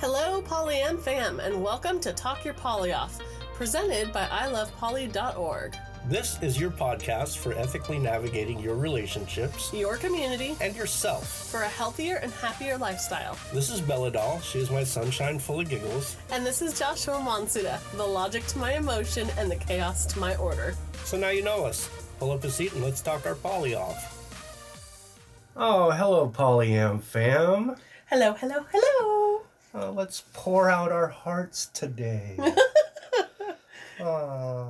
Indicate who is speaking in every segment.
Speaker 1: Hello, Polyam fam, and welcome to Talk Your Poly Off, presented by ilovepoly.org,
Speaker 2: This is your podcast for ethically navigating your relationships
Speaker 1: your community
Speaker 2: and yourself.
Speaker 1: for a healthier and happier lifestyle.
Speaker 2: This is Bella Doll. She is my sunshine full of giggles.
Speaker 1: And this is Joshua Monsuda, the logic to my emotion and the chaos to my order.
Speaker 2: So now you know us. Pull up a seat and let's talk our poly off. Oh, hello, Polyam fam.
Speaker 1: Hello, hello, hello.
Speaker 2: Uh, let's pour out our hearts today. Aw.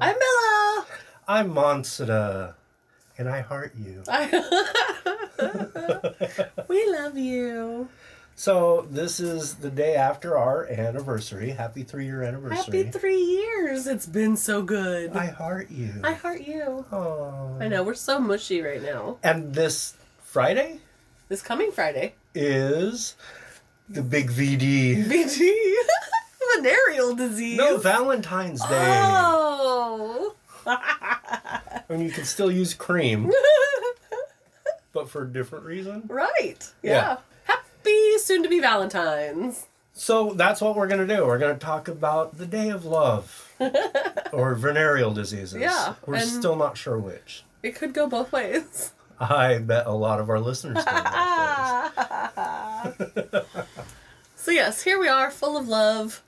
Speaker 1: I'm Bella.
Speaker 2: I'm Monsuda, and I heart you.
Speaker 1: we love you.
Speaker 2: So this is the day after our anniversary. Happy three-year anniversary.
Speaker 1: Happy three years. It's been so good.
Speaker 2: I heart you.
Speaker 1: I heart you. I know, we're so mushy right now.
Speaker 2: And this Friday
Speaker 1: This coming Friday.
Speaker 2: is the big VD.
Speaker 1: VD? Venereal disease.
Speaker 2: No, Valentine's Day.
Speaker 1: Oh.
Speaker 2: And you can still use cream, but for a different reason.
Speaker 1: right. Yeah.
Speaker 2: Yeah.
Speaker 1: Happy soon to be Valentine's.
Speaker 2: So that's what we're going to do. We're going to talk about the Day of Love or venereal diseases.
Speaker 1: Yeah,
Speaker 2: We're still not sure which.
Speaker 1: It could go both ways.
Speaker 2: I bet a lot of our listeners.
Speaker 1: So yes, here we are, full of love.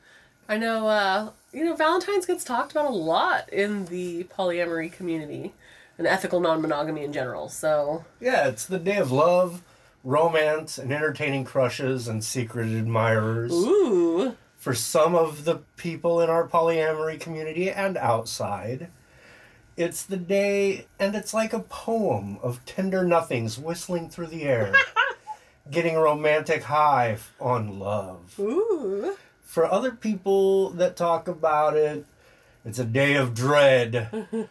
Speaker 1: I know, uh, you know, Valentine's gets talked about a lot in the polyamory community and ethical non-monogamy in general. So
Speaker 2: Yeah, it's the Day of Love, romance, and entertaining crushes and secret admirers.
Speaker 1: ooh,
Speaker 2: for some of the people in our polyamory community and outside. It's the day, and it's like a poem of tender nothings whistling through the air, getting a romantic high on love.
Speaker 1: ooh,
Speaker 2: For other people that talk about it, it's a day of dread,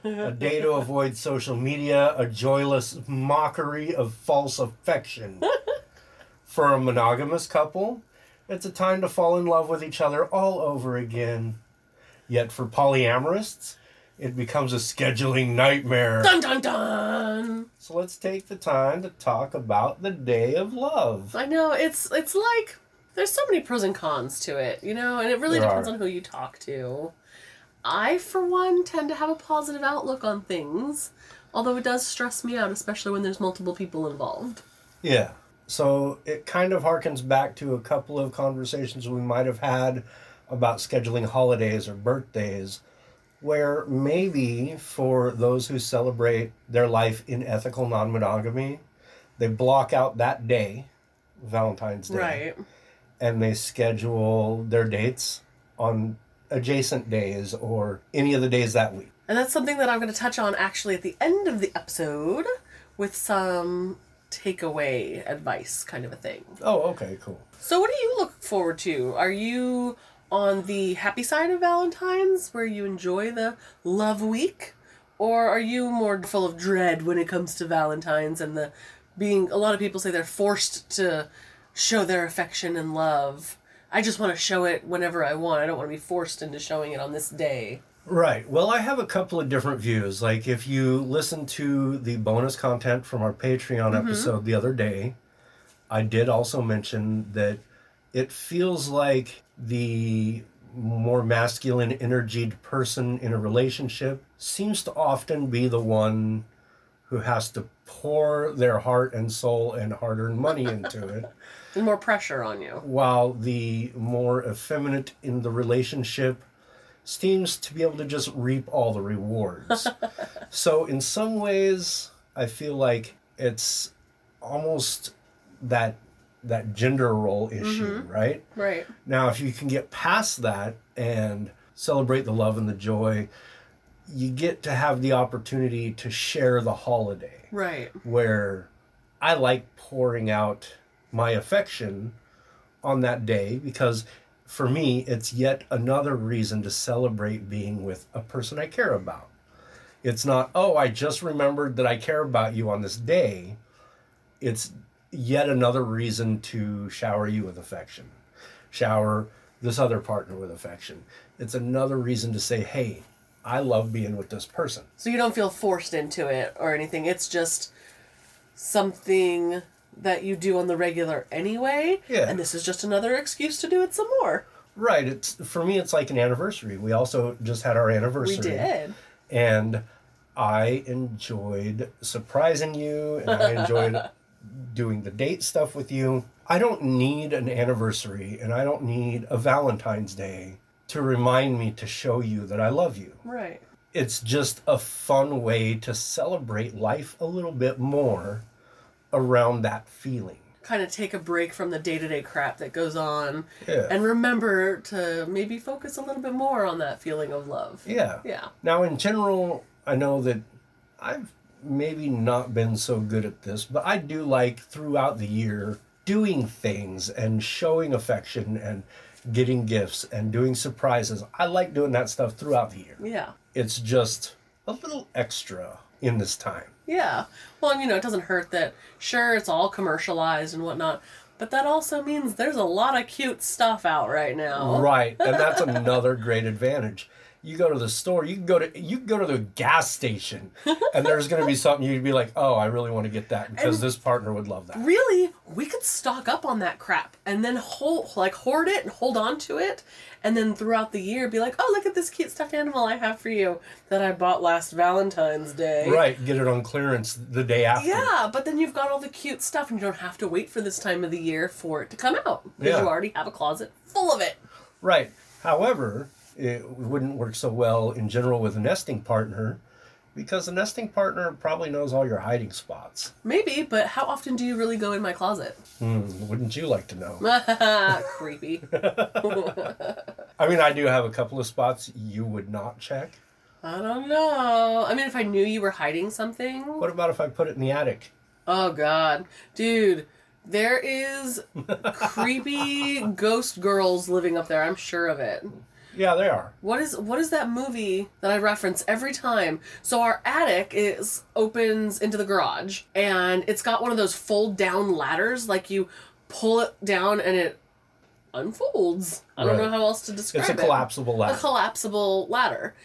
Speaker 2: a day to avoid social media, a joyless mockery of false affection. For a monogamous couple, it's a time to fall in love with each other all over again. Yet for polyamorists, it becomes a scheduling nightmare.
Speaker 1: dun dun dun.
Speaker 2: So let's take the time to talk about the day of love.
Speaker 1: I know it's it's like there's so many pros and cons to it, you know, and it really
Speaker 2: There
Speaker 1: depends
Speaker 2: are.
Speaker 1: on who you talk to. I, for one, tend to have a positive outlook on things, although it does stress me out, especially when there's multiple people involved.
Speaker 2: Yeah. So it kind of harkens back to a couple of conversations we might have had about scheduling holidays or birthdays, where maybe for those who celebrate their life in ethical non monogamy, they block out that day, Valentine's Day,
Speaker 1: Right.
Speaker 2: and they schedule their dates on adjacent days or any of the days that week.
Speaker 1: And that's something that I'm going to touch on actually at the end of the episode with some takeaway advice kind of a thing.
Speaker 2: Oh, okay, cool.
Speaker 1: So, what do you look forward to? Are you on the happy side of Valentine's where you enjoy the love week? Or are you more full of dread when it comes to Valentine's and the being, a lot of people say they're forced to show their affection and love. I just want to show it whenever I want. I don't want to be forced into showing it on this day.
Speaker 2: Right. Well, I have a couple of different views. Like, if you listen to the bonus content from our Patreon mm-hmm. episode the other day, I did also mention that it feels like the more masculine energied person in a relationship seems to often be the one who has to pour their heart and soul and hard earned money into it
Speaker 1: more pressure on you.
Speaker 2: while the more effeminate in the relationship seems to be able to just reap all the rewards. so in some ways, I feel like it's almost that that gender role issue, mm-hmm. right?
Speaker 1: Right.
Speaker 2: Now, if you can get past that and celebrate the love and the joy, you get to have the opportunity to share the holiday
Speaker 1: Right.
Speaker 2: where I like pouring out my affection on that day because for me, it's yet another reason to celebrate being with a person I care about. It's not, oh, I just remembered that I care about you on this day. It's yet another reason to shower you with affection, shower this other partner with affection. It's another reason to say, hey, I love being with this person.
Speaker 1: So you don't feel forced into it or anything. It's just something that you do on the regular anyway.
Speaker 2: Yeah.
Speaker 1: And this is just another excuse to do it some more.
Speaker 2: Right. It's for me. It's like an anniversary. We also just had our anniversary.
Speaker 1: We did.
Speaker 2: and I enjoyed surprising you, and I enjoyed doing the date stuff with you. I don't need an anniversary, and I don't need a Valentine's Day to remind me to show you that I love you.
Speaker 1: Right.
Speaker 2: It's just a fun way to celebrate life a little bit more around that feeling.
Speaker 1: Kind of take a break from the day to day crap that goes on
Speaker 2: Yeah.
Speaker 1: and remember to maybe focus a little bit more on that feeling of love.
Speaker 2: Yeah.
Speaker 1: Yeah.
Speaker 2: Now, in general, I know that I've maybe not been so good at this, but I do like throughout the year doing things and showing affection and getting gifts and doing surprises. I like doing that stuff throughout the year.
Speaker 1: Yeah.
Speaker 2: It's just a little extra in this time.
Speaker 1: Yeah. Well, you know, it doesn't hurt that, sure, it's all commercialized and whatnot, but that also means there's a lot of cute stuff out right now.
Speaker 2: Right, and that's another great advantage. You go to the store, you can go to you can go to the gas station, and there's going to be something you'd be like, "Oh, I really want to get that because
Speaker 1: And-
Speaker 2: this partner would love that."
Speaker 1: Really, we could stock up on that crap and then hold, like, hoard it and hold on to it, and then throughout the year be like, oh, look at this cute stuffed animal I have for you that I bought last Valentine's Day.
Speaker 2: Right, get it on clearance the day after.
Speaker 1: Yeah, but then you've got all the cute stuff and you don't have to wait for this time of the year for it to come out because
Speaker 2: Yeah.
Speaker 1: you already have a closet full of it.
Speaker 2: Right. However, it wouldn't work so well in general with a nesting partner because the nesting partner probably knows all your hiding spots.
Speaker 1: Maybe, but how often do you really go in my closet?
Speaker 2: Hmm, wouldn't you like to know?
Speaker 1: Creepy.
Speaker 2: I mean, I do have a couple of spots you would not check.
Speaker 1: I don't know. I mean, if I knew you were hiding something.
Speaker 2: What about if I put it in the attic?
Speaker 1: Oh God, dude, there is creepy ghost girls living up there. I'm sure of it.
Speaker 2: Yeah, they are.
Speaker 1: What is what is that movie that I reference every time? So our attic is opens into the garage, and it's got one of those fold down ladders. Like you pull it down and it unfolds. I don't
Speaker 2: Right.
Speaker 1: know how else to describe it.
Speaker 2: It's a
Speaker 1: it.
Speaker 2: collapsible
Speaker 1: a collapsible ladder.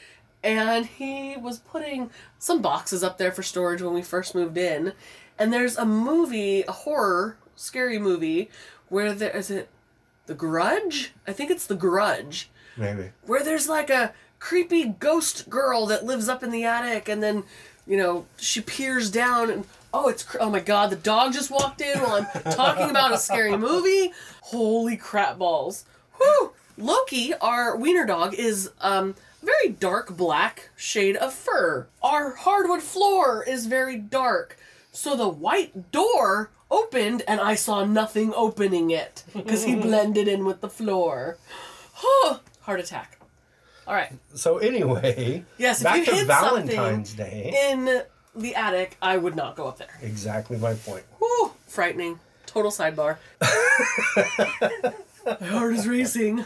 Speaker 1: And he was putting some boxes up there for storage when we first moved in. And there's a movie, a horror, scary movie, where there is it The Grudge? I think it's The Grudge.
Speaker 2: Maybe.
Speaker 1: Where there's like a creepy ghost girl that lives up in the attic and then, you know, she peers down and oh, it's cr- oh my god, the dog just walked in while I'm talking about a scary movie. Holy crap balls. Whew! Loki, our wiener dog, is um very dark black shade of fur. Our hardwood floor is very dark. So the white door opened and I saw nothing opening it because he blended in with the floor. Heart attack. All right.
Speaker 2: So anyway,
Speaker 1: Yes, if
Speaker 2: back
Speaker 1: you
Speaker 2: to
Speaker 1: hid
Speaker 2: Valentine's Day.
Speaker 1: in the attic, I would not go up there.
Speaker 2: Exactly my point.
Speaker 1: Whew, frightening. Total sidebar. My heart is racing.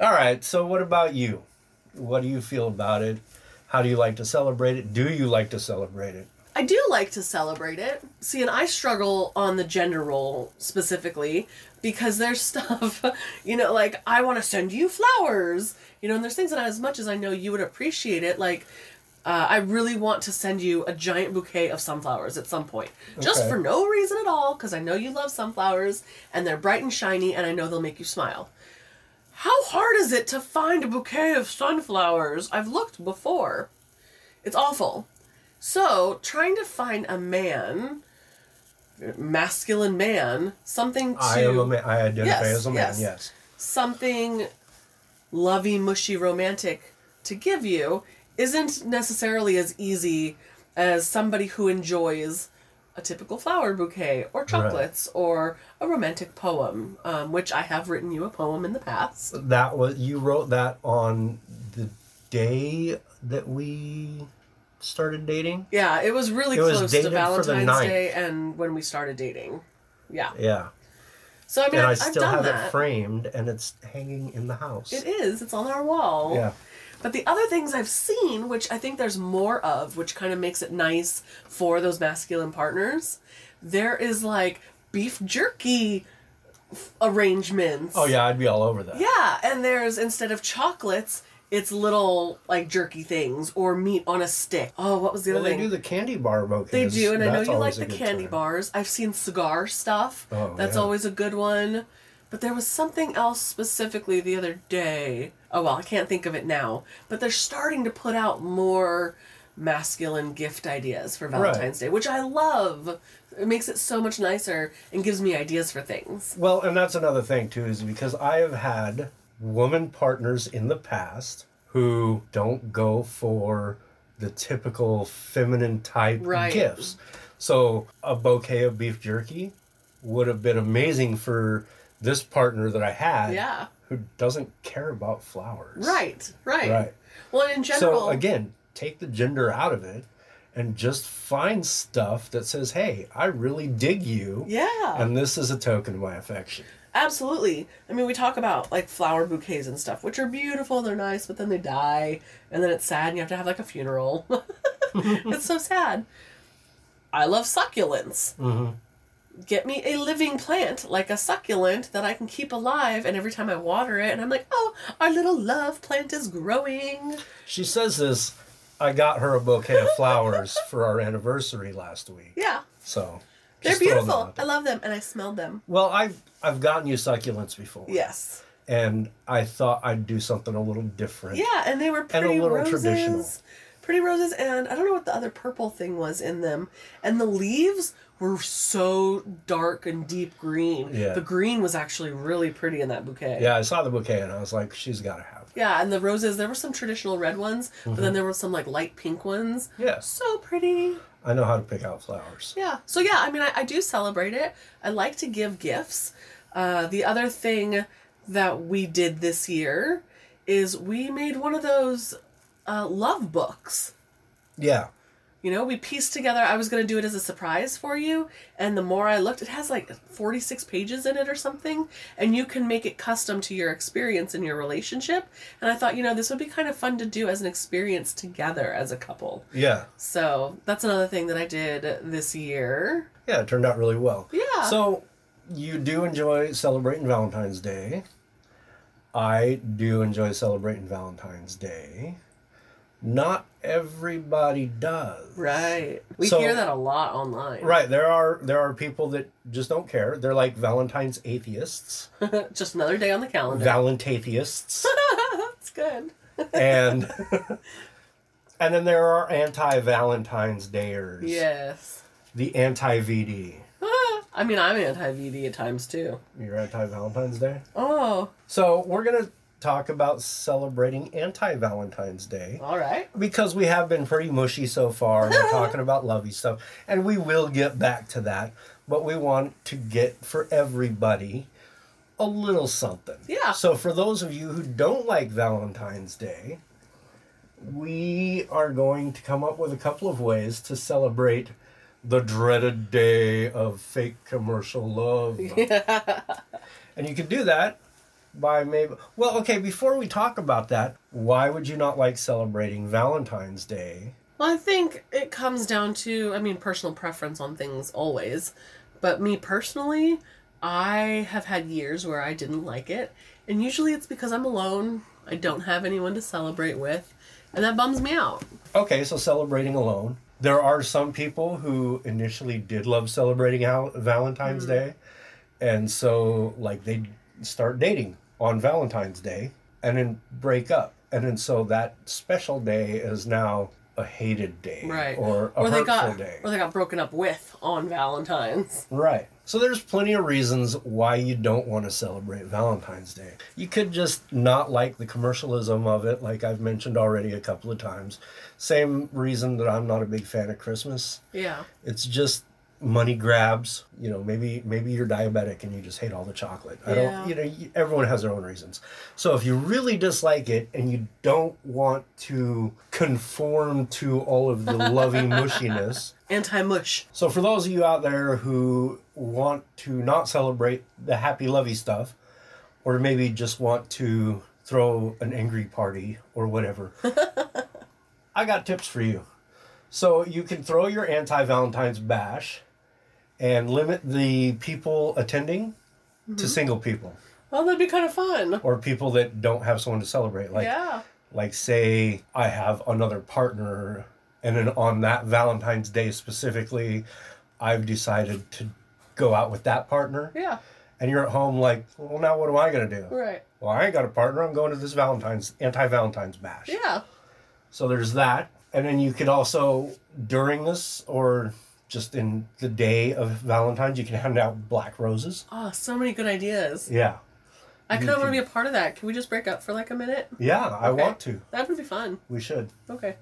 Speaker 2: All right. So what about you? What do you feel about it? How do you like to celebrate it? Do you like to celebrate it?
Speaker 1: I do like to celebrate it. See, and I struggle on the gender role specifically because there's stuff, you know, like I want to send you flowers, you know, and there's things that as much as I know you would appreciate it, like uh, I really want to send you a giant bouquet of sunflowers at some point, just for no reason at all, because I know you love sunflowers and they're bright and shiny, and I know they'll make you smile. How hard is it to find a bouquet of sunflowers? I've looked before. It's awful. So, trying to find a man, masculine man, something to
Speaker 2: I am a man. I identify
Speaker 1: Yes,
Speaker 2: as a man.
Speaker 1: yes.
Speaker 2: Yes.
Speaker 1: something lovey, mushy, romantic to give you isn't necessarily as easy as somebody who enjoys a typical flower bouquet or chocolates or a romantic poem, um, which I have written you a poem in the past.
Speaker 2: That was you wrote that on the day that we started dating.
Speaker 1: Yeah, it was really
Speaker 2: It was
Speaker 1: close to
Speaker 2: for the
Speaker 1: Valentine's. Day and when we started dating. Yeah.
Speaker 2: Yeah.
Speaker 1: So I mean,
Speaker 2: and I
Speaker 1: I've
Speaker 2: still have
Speaker 1: that.
Speaker 2: it framed and it's hanging in the house.
Speaker 1: It is. It's on our wall.
Speaker 2: Yeah.
Speaker 1: But the other things I've seen, which I think there's more of, which kind of makes it nice for those masculine partners, there is like beef jerky f- arrangements.
Speaker 2: Oh yeah, I'd be all over that.
Speaker 1: Yeah, and there's instead of chocolates, it's little like jerky things or meat on a stick. Oh, what was the
Speaker 2: Well,
Speaker 1: other
Speaker 2: they
Speaker 1: thing?
Speaker 2: do the candy bar bouquets.
Speaker 1: They do, and I know you like the candy
Speaker 2: time.
Speaker 1: bars. I've seen cigar stuff.
Speaker 2: Oh,
Speaker 1: That's
Speaker 2: yeah.
Speaker 1: always a good one. But there was something else specifically the other day. Oh well, I can't think of it now. But they're starting to put out more masculine gift ideas for Valentine's Day, which I love. It makes it so much nicer and gives me ideas for things.
Speaker 2: Well, and that's another thing too, is because I have had woman partners in the past who don't go for the typical feminine type
Speaker 1: Right.
Speaker 2: gifts. So a bouquet of beef jerky would have been amazing for this partner that I had
Speaker 1: Yeah.
Speaker 2: who doesn't care about flowers.
Speaker 1: Right. Right.
Speaker 2: Right.
Speaker 1: Well, in general,
Speaker 2: So again, take the gender out of it and just find stuff that says, "Hey, I really dig you."
Speaker 1: yeah.
Speaker 2: And this is a token of my affection.
Speaker 1: Absolutely. I mean, we talk about like flower bouquets and stuff, which are beautiful, they're nice, but then they die, and then it's sad, and you have to have like a funeral. it's so sad. I love succulents.
Speaker 2: Mhm.
Speaker 1: Get me a living plant, like a succulent, that I can keep alive, and every time I water it, and I'm like, oh, our little love plant is growing.
Speaker 2: She says this. I got her a bouquet of flowers for our anniversary last week.
Speaker 1: Yeah.
Speaker 2: So
Speaker 1: They're
Speaker 2: just
Speaker 1: beautiful. I love them, and I smelled them.
Speaker 2: Well, I've I've gotten you succulents before.
Speaker 1: Yes.
Speaker 2: And I thought I'd do something a little different.
Speaker 1: Yeah, and they were pretty roses.
Speaker 2: and a little
Speaker 1: roses.
Speaker 2: traditional.
Speaker 1: Pretty roses, and I don't know what the other purple thing was in them. And the leaves were so dark and deep green.
Speaker 2: Yeah.
Speaker 1: The green was actually really pretty in that bouquet.
Speaker 2: Yeah, I saw the bouquet and I was like, she's got to have. it.
Speaker 1: Yeah, and the roses, there were some traditional red ones, but
Speaker 2: Mm-hmm.
Speaker 1: then there were some like light pink ones.
Speaker 2: Yeah.
Speaker 1: So pretty.
Speaker 2: I know how to pick out flowers.
Speaker 1: Yeah. So yeah, I mean, I, I do celebrate it. I like to give gifts. Uh, the other thing that we did this year is we made one of those uh, love books.
Speaker 2: Yeah,
Speaker 1: You know, we pieced together. I was going to do it as a surprise for you, and the more I looked, it has like 46 pages in it or something, and you can make it custom to your experience in your relationship. And I thought, you know, this would be kind of fun to do as an experience together as a couple.
Speaker 2: yeah,
Speaker 1: So that's another thing that I did this year.
Speaker 2: yeah. It turned out really well.
Speaker 1: Yeah.
Speaker 2: So you do enjoy celebrating Valentine's Day. I do enjoy celebrating Valentine's Day. Not everybody does.
Speaker 1: Right. We
Speaker 2: So-
Speaker 1: hear that a lot online.
Speaker 2: Right. There are there are people that just don't care. They're like Valentine's atheists,
Speaker 1: Just another day on the calendar.
Speaker 2: Valentathieists,
Speaker 1: that's good.
Speaker 2: and and then there are anti-Valentine's Dayers.
Speaker 1: Yes.
Speaker 2: The anti-VD.
Speaker 1: I mean, I'm anti VD at times too.
Speaker 2: You're anti-Valentine's Day.
Speaker 1: Oh,
Speaker 2: So we're gonna talk about celebrating anti-Valentine's Day.
Speaker 1: all right.
Speaker 2: because we have been pretty mushy so far. We're talking about lovey stuff, and we will get back to that. But we want to get for everybody a little something.
Speaker 1: Yeah.
Speaker 2: So for those of you who don't like Valentine's Day, we are going to come up with a couple of ways to celebrate the dreaded day of fake commercial love. Yeah. And you can do that by maybe. Well, okay, before we talk about that, why would you not like celebrating Valentine's Day?
Speaker 1: Well, I think it comes down to, I mean, personal preference on things always. But me personally, I have had years where I didn't like it. And usually it's because I'm alone. I don't have anyone to celebrate with. And that bums me out.
Speaker 2: Okay, so celebrating alone. There are some people who initially did love celebrating Al- Valentine's mm. Day. And so, like, they start dating on Valentine's Day and then break up. And then so that special day is now a hated day.
Speaker 1: Right.
Speaker 2: Or a
Speaker 1: or they
Speaker 2: hurtful
Speaker 1: got
Speaker 2: day.
Speaker 1: or they got broken up with on Valentine's.
Speaker 2: Right. So there's plenty of reasons why you don't want to celebrate Valentine's Day. You could just not like the commercialism of it, like I've mentioned already a couple of times. Same reason that I'm not a big fan of Christmas.
Speaker 1: Yeah.
Speaker 2: It's just money grabs. You know, maybe maybe you're diabetic and you just hate all the chocolate. I
Speaker 1: Yeah.
Speaker 2: don't. You know, everyone has their own reasons. So if you really dislike it and you don't want to conform to all of the lovey mushiness.
Speaker 1: Anti mush.
Speaker 2: So for those of you out there who want to not celebrate the happy lovey stuff, or maybe just want to throw an angry party or whatever, I got tips for you. So you can throw your anti-Valentine's bash and limit the people attending to mm-hmm. single people
Speaker 1: Well, that'd be kind of fun.
Speaker 2: or people that don't have someone to celebrate. Like
Speaker 1: yeah.
Speaker 2: Like, say I have another partner, and then on that Valentine's Day specifically, I've decided to go out with that partner,
Speaker 1: Yeah.
Speaker 2: and you're at home like, well, now what am I to do?
Speaker 1: Right.
Speaker 2: Well, I ain't got a partner. I'm going to this Valentine's anti Valentine's bash.
Speaker 1: Yeah.
Speaker 2: So there's that. And then you could also, during this or just in the day of Valentine's, you can hand out black roses.
Speaker 1: Oh, so many good ideas.
Speaker 2: Yeah.
Speaker 1: I kind of want to be a part of that. Can we just break up for like a minute?
Speaker 2: Yeah, I want to.
Speaker 1: That would be fun.
Speaker 2: We should.
Speaker 1: Okay.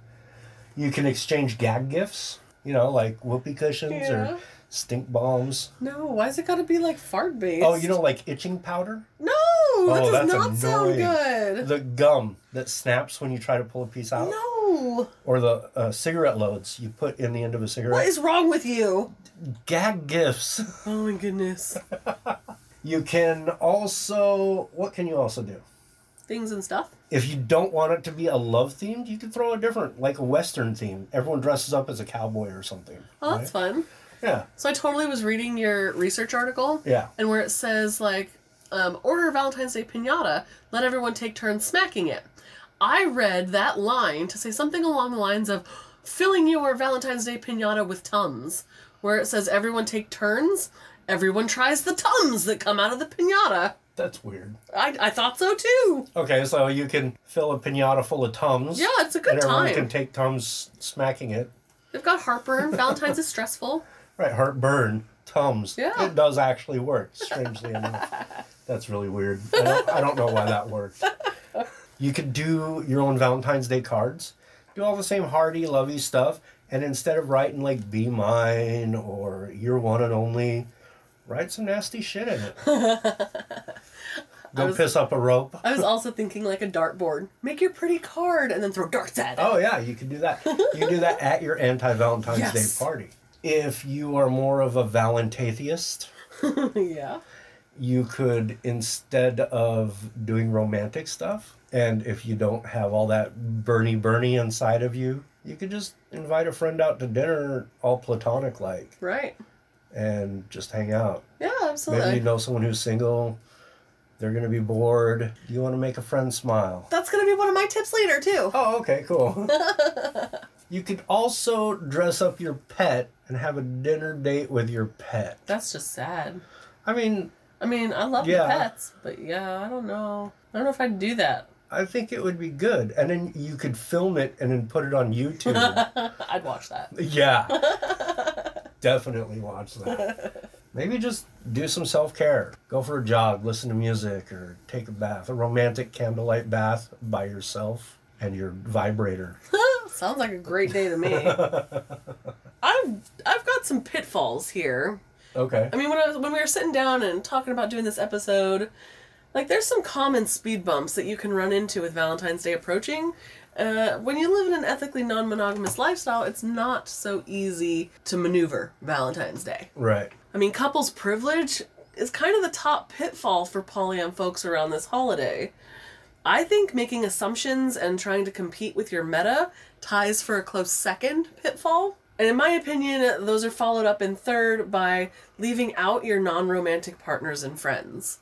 Speaker 2: You can exchange gag gifts, you know, like whoopee cushions
Speaker 1: Yeah.
Speaker 2: or stink bombs.
Speaker 1: No, why's it got to be like fart based?
Speaker 2: Oh, you know, like itching powder?
Speaker 1: No,
Speaker 2: Oh,
Speaker 1: that does not sound good.
Speaker 2: The gum that snaps when you try to pull a piece out?
Speaker 1: No.
Speaker 2: Or the uh, cigarette loads you put in the end of a cigarette?
Speaker 1: What is wrong with you?
Speaker 2: Gag gifts.
Speaker 1: Oh my goodness.
Speaker 2: You can also, what can you also do?
Speaker 1: Things and stuff.
Speaker 2: If you don't want it to be a love themed, you can throw a different, like a Western theme. Everyone dresses up as a cowboy or something.
Speaker 1: Oh, that's fun.
Speaker 2: Yeah,
Speaker 1: So I totally was reading your research article.
Speaker 2: yeah.
Speaker 1: and where it says like um, order valentine's day piñata let everyone take turns smacking it i read that line to say something along the lines of filling your valentine's day piñata with tums where it says everyone take turns everyone tries the tums that come out of the piñata
Speaker 2: That's weird.
Speaker 1: i, I thought so too
Speaker 2: Okay, so you can fill a pinata full of Tums.
Speaker 1: yeah it's a good
Speaker 2: and everyone
Speaker 1: time
Speaker 2: can take Tums smacking it.
Speaker 1: they've got heartburn valentine's is stressful
Speaker 2: Right, heartburn, Tums.
Speaker 1: Yeah.
Speaker 2: It does actually work, strangely enough. That's really weird. I don't, I don't know why that worked. You could do your own Valentine's Day cards, do all the same hearty, lovey stuff, and instead of writing like "Be Mine" or "You're One and Only," write some nasty shit in it. Go
Speaker 1: was-
Speaker 2: piss up a rope.
Speaker 1: i was also thinking like a dartboard make your pretty card and then throw darts at it
Speaker 2: Oh yeah, you can do that. You do that at your anti-Valentine's
Speaker 1: Yes.
Speaker 2: Day party. If you are more of a Valentathiest,
Speaker 1: yeah
Speaker 2: you could instead of doing romantic stuff, and if you don't have all that Bernie Bernie inside of you, you could just invite a friend out to dinner, all platonic like,
Speaker 1: right
Speaker 2: and just hang out.
Speaker 1: yeah absolutely.
Speaker 2: Maybe you know someone who's single. They're gonna be bored. You want to make a friend smile.
Speaker 1: That's gonna be one of my tips later too.
Speaker 2: Oh, okay, cool. you could also dress up your pet and have a dinner date with your pet.
Speaker 1: That's just sad.
Speaker 2: I mean,
Speaker 1: I mean, I love
Speaker 2: Yeah.
Speaker 1: the pets, but yeah, I don't know. I don't know if I'd do that.
Speaker 2: I think it would be good. And then you could film it and then put it on YouTube.
Speaker 1: I'd watch that.
Speaker 2: yeah. Definitely watch that. Maybe just do some self care. Go for a jog, listen to music, or take a bath. A romantic candlelight bath by yourself and your vibrator.
Speaker 1: Sounds like a great day to me. I've I've got some pitfalls here.
Speaker 2: Okay.
Speaker 1: I mean, when I was, when we were sitting down and talking about doing this episode, like there's some common speed bumps that you can run into with Valentine's Day approaching. Uh, when you live in an ethically non-monogamous lifestyle, it's not so easy to maneuver Valentine's Day.
Speaker 2: Right.
Speaker 1: I mean, couples privilege is kind of the top pitfall for polyam folks around this holiday. I think making assumptions and trying to compete with your meta ties for a close second pitfall. And in my opinion, those are followed up in third by leaving out your non romantic partners and friends.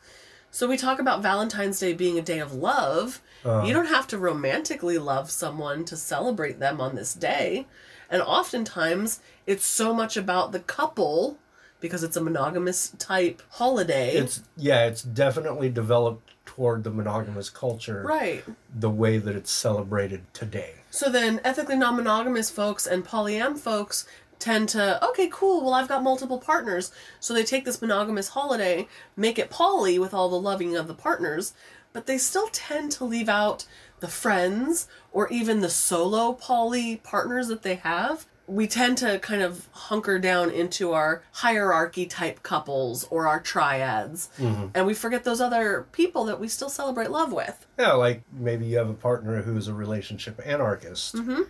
Speaker 1: So we talk about Valentine's Day being a day of love. Uh-huh. You don't have to romantically love someone to celebrate them on this day. And oftentimes, it's so much about the couple because it's a monogamous type holiday.
Speaker 2: It's yeah, it's definitely developed toward the monogamous culture
Speaker 1: right.
Speaker 2: the way that it's celebrated today.
Speaker 1: So then, ethically non monogamous folks and polyam folks tend to, okay, cool, well, I've got multiple partners. So they take this monogamous holiday, make it poly with all the loving of the partners, but they still tend to leave out the friends or even the solo poly partners that they have. We tend to kind of hunker down into our hierarchy type couples or our triads, and we forget those other people that we still celebrate love with.
Speaker 2: Yeah, like maybe you have a partner who's a relationship anarchist
Speaker 1: Mm-hmm.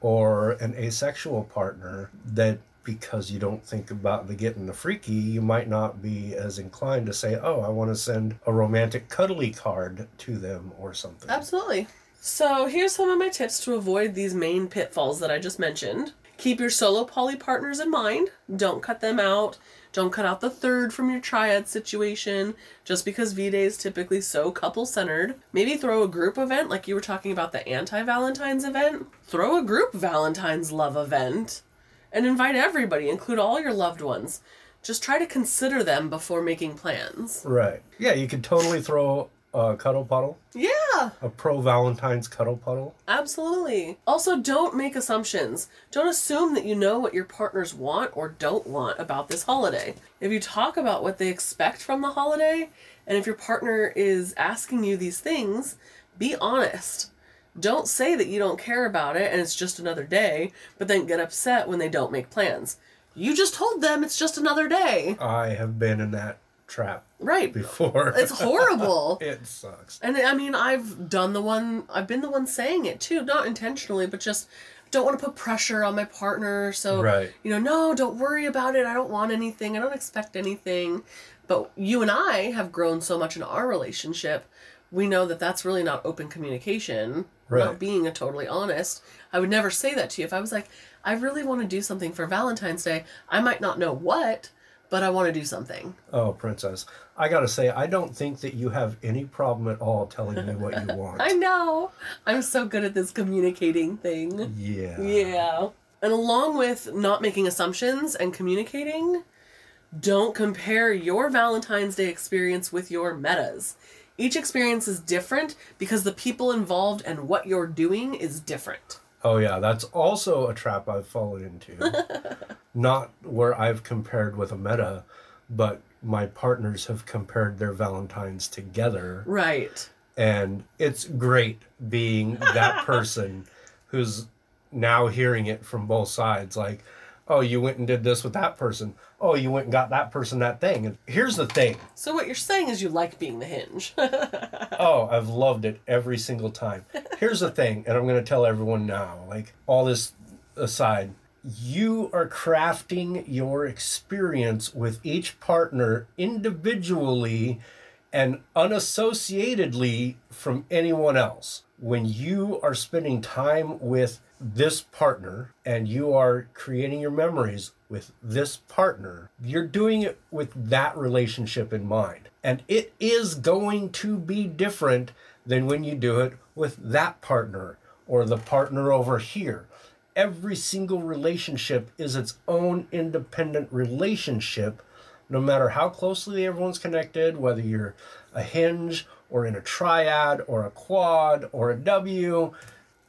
Speaker 2: or an asexual partner that because you don't think about the getting the freaky, you might not be as inclined to say, "Oh, I want to send a romantic cuddly card to them or something."
Speaker 1: Absolutely. So here's some of my tips to avoid these main pitfalls that I just mentioned. Keep your solo poly partners in mind. Don't cut them out. Don't cut out the third from your triad situation just because V Day is typically so couple centered. Maybe throw a group event, like you were talking about the anti Valentine's event. Throw a group Valentine's love event and invite everybody, include all your loved ones. Just try to consider them before making plans.
Speaker 2: Right. Yeah, you could totally throw a cuddle puddle,
Speaker 1: Yeah,
Speaker 2: a pro Valentine's cuddle puddle.
Speaker 1: absolutely. Also, don't make assumptions. Don't assume that you know what your partners want or don't want about this holiday. If you talk about what they expect from the holiday, and if your partner is asking you these things, be honest. Don't say that you don't care about it and it's just another day, but then get upset when they don't make plans. You just told them it's just another day.
Speaker 2: I have been in that trap
Speaker 1: Right.
Speaker 2: before.
Speaker 1: It's horrible.
Speaker 2: it sucks.
Speaker 1: And I mean, I've done the one, I've been the one saying it too, not intentionally, but just don't want to put pressure on my partner. So,
Speaker 2: Right.
Speaker 1: you know, no, don't worry about it. I don't want anything. I don't expect anything. But you and I have grown so much in our relationship. We know that that's really not open communication,
Speaker 2: Right.
Speaker 1: not being a totally honest. I would never say that to you. If I was like, I really want to do something for Valentine's Day, I might not know what, but I want to do something.
Speaker 2: Oh, princess. I gotta say, I don't think that you have any problem at all telling me what you want.
Speaker 1: I know. I'm so good at this communicating thing.
Speaker 2: yeah.
Speaker 1: Yeah. And along with not making assumptions and communicating, don't compare your Valentine's Day experience with your metas. Each experience is different because the people involved and what you're doing is different.
Speaker 2: Oh yeah, that's also a trap I've fallen into. Not where I've compared with a meta, but my partners have compared their Valentines together.
Speaker 1: Right.
Speaker 2: And it's great being that person who's now hearing it from both sides. Like, oh, you went and did this with that person. Oh, you went and got that person that thing. And here's the thing.
Speaker 1: So what you're saying is you like being the hinge.
Speaker 2: Oh, I've loved it every single time. Here's the thing, and I'm going to tell everyone now, like all this aside, you are crafting your experience with each partner individually and unassociatedly from anyone else. When you are spending time with this partner and you are creating your memories with this partner, you're doing it with that relationship in mind. And it is going to be different than when you do it with that partner or the partner over here. Every single relationship is its own independent relationship, no matter how closely everyone's connected, whether you're a hinge or in a triad or a quad or a W.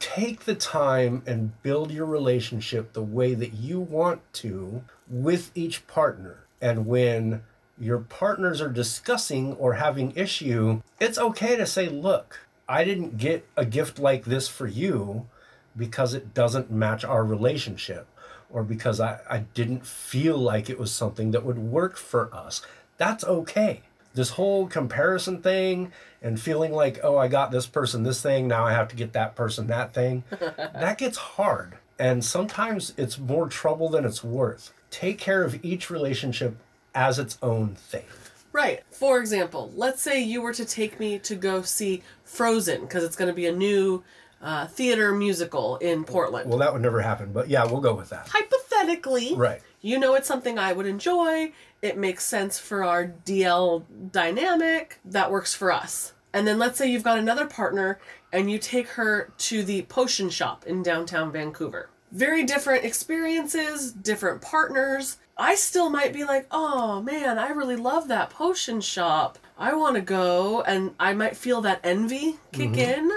Speaker 2: Take the time and build your relationship the way that you want to with each partner. And when your partners are discussing or having issue, it's okay to say, look, I didn't get a gift like this for you because it doesn't match our relationship or because I, I didn't feel like it was something that would work for us. That's okay. This whole comparison thing and feeling like, oh, I got this person this thing, now I have to get that person that thing, that gets hard. And sometimes it's more trouble than it's worth. Take care of each relationship as its own thing.
Speaker 1: Right. For example, let's say you were to take me to go see Frozen because it's going to be a new uh, theater musical in Portland.
Speaker 2: Well, that would never happen, but yeah, we'll go with that.
Speaker 1: Hypothetically,
Speaker 2: Right.
Speaker 1: you know it's something I would enjoy. It makes sense for our DL dynamic. That works for us. And then let's say you've got another partner and you take her to the potion shop in downtown Vancouver. Very different experiences, different partners. I still might be like, oh man, I really love that potion shop. I want to go. And I might feel that envy kick in